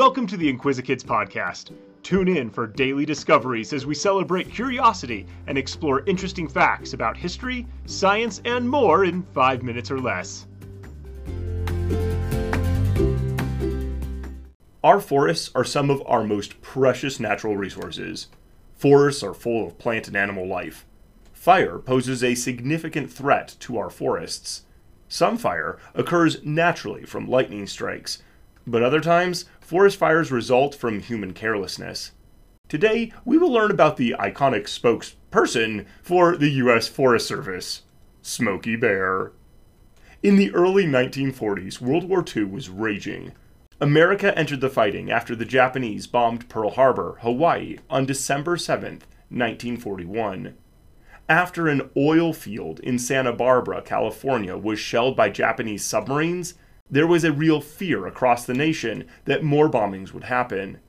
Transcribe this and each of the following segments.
Welcome to the Inquisikids podcast. Tune in for daily discoveries as we celebrate curiosity and explore interesting facts about history, science, and more in five minutes or less. Our forests are some of our most precious natural resources. Forests are full of plant and animal life. Fire poses a significant threat to our forests. Some fire occurs naturally from lightning strikes, but other times, forest fires result from human carelessness. Today, we will learn about the iconic spokesperson for the U.S. Forest Service, Smokey Bear. In the early 1940s, World War II was raging. America entered the fighting after the Japanese bombed Pearl Harbor, Hawaii, on December 7, 1941 after an oil field in Santa Barbara, California, was shelled by Japanese submarines, there was a real fear across the nation that more bombings would happen.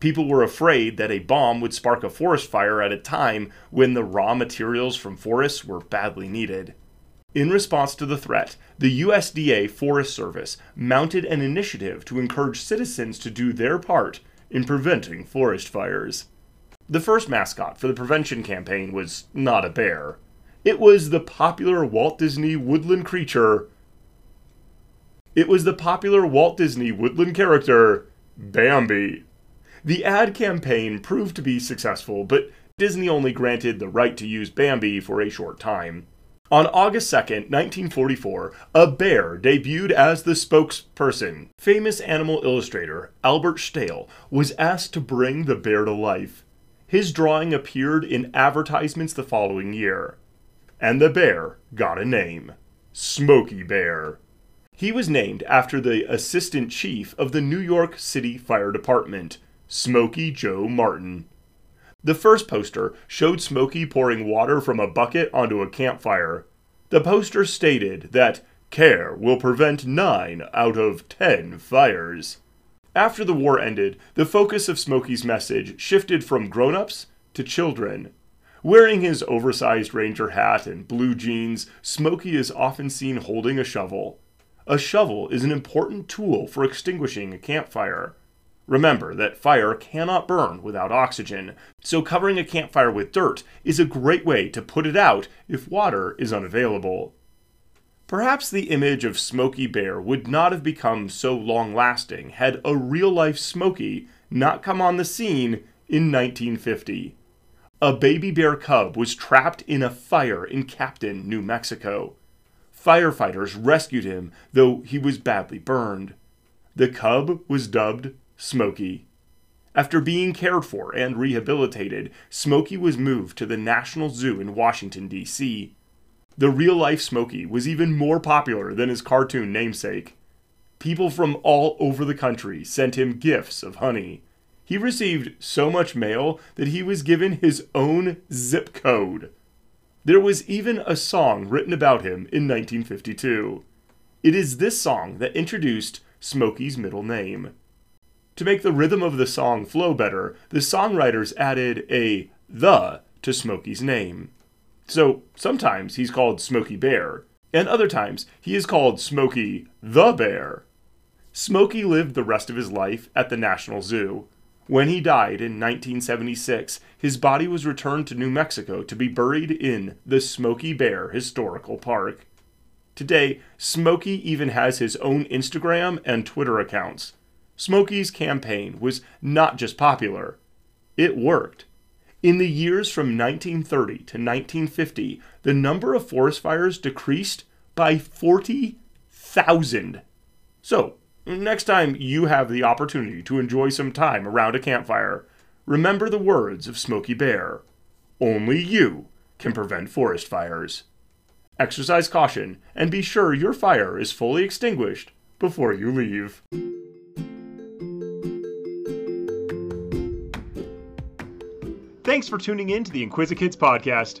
People were afraid that a bomb would spark a forest fire at a time when the raw materials from forests were badly needed. In response to the threat, the USDA Forest Service mounted an initiative to encourage citizens to do their part in preventing forest fires. The first mascot for the prevention campaign was not a bear. It was the popular Walt Disney woodland creature. It was the popular Walt Disney woodland character, Bambi. The ad campaign proved to be successful, but Disney only granted the right to use Bambi for a short time. On August 2, 1944, a bear debuted as the spokesperson. Famous animal illustrator Albert Stahl was asked to bring the bear to life. His drawing appeared in advertisements the following year. And the bear got a name Smokey Bear. He was named after the assistant chief of the New York City Fire Department, Smokey Joe Martin. The first poster showed Smokey pouring water from a bucket onto a campfire. The poster stated that care will prevent nine out of ten fires. After the war ended, the focus of Smokey's message shifted from grown ups to children. Wearing his oversized ranger hat and blue jeans, Smokey is often seen holding a shovel. A shovel is an important tool for extinguishing a campfire. Remember that fire cannot burn without oxygen, so covering a campfire with dirt is a great way to put it out if water is unavailable. Perhaps the image of Smokey Bear would not have become so long lasting had a real life Smokey not come on the scene in 1950. A baby bear cub was trapped in a fire in Capitan, New Mexico. Firefighters rescued him, though he was badly burned. The cub was dubbed Smokey. After being cared for and rehabilitated, Smokey was moved to the National Zoo in Washington, D.C. The real life Smokey was even more popular than his cartoon namesake. People from all over the country sent him gifts of honey. He received so much mail that he was given his own zip code. There was even a song written about him in 1952. It is this song that introduced Smokey's middle name. To make the rhythm of the song flow better, the songwriters added a the to Smokey's name. So sometimes he's called Smokey Bear, and other times he is called Smokey the Bear. Smokey lived the rest of his life at the National Zoo. When he died in 1976, his body was returned to New Mexico to be buried in the Smokey Bear Historical Park. Today, Smokey even has his own Instagram and Twitter accounts. Smokey's campaign was not just popular, it worked. In the years from 1930 to 1950, the number of forest fires decreased by 40,000. So, next time you have the opportunity to enjoy some time around a campfire, remember the words of Smokey Bear Only you can prevent forest fires. Exercise caution and be sure your fire is fully extinguished before you leave. Thanks for tuning in to the Inquisikids podcast.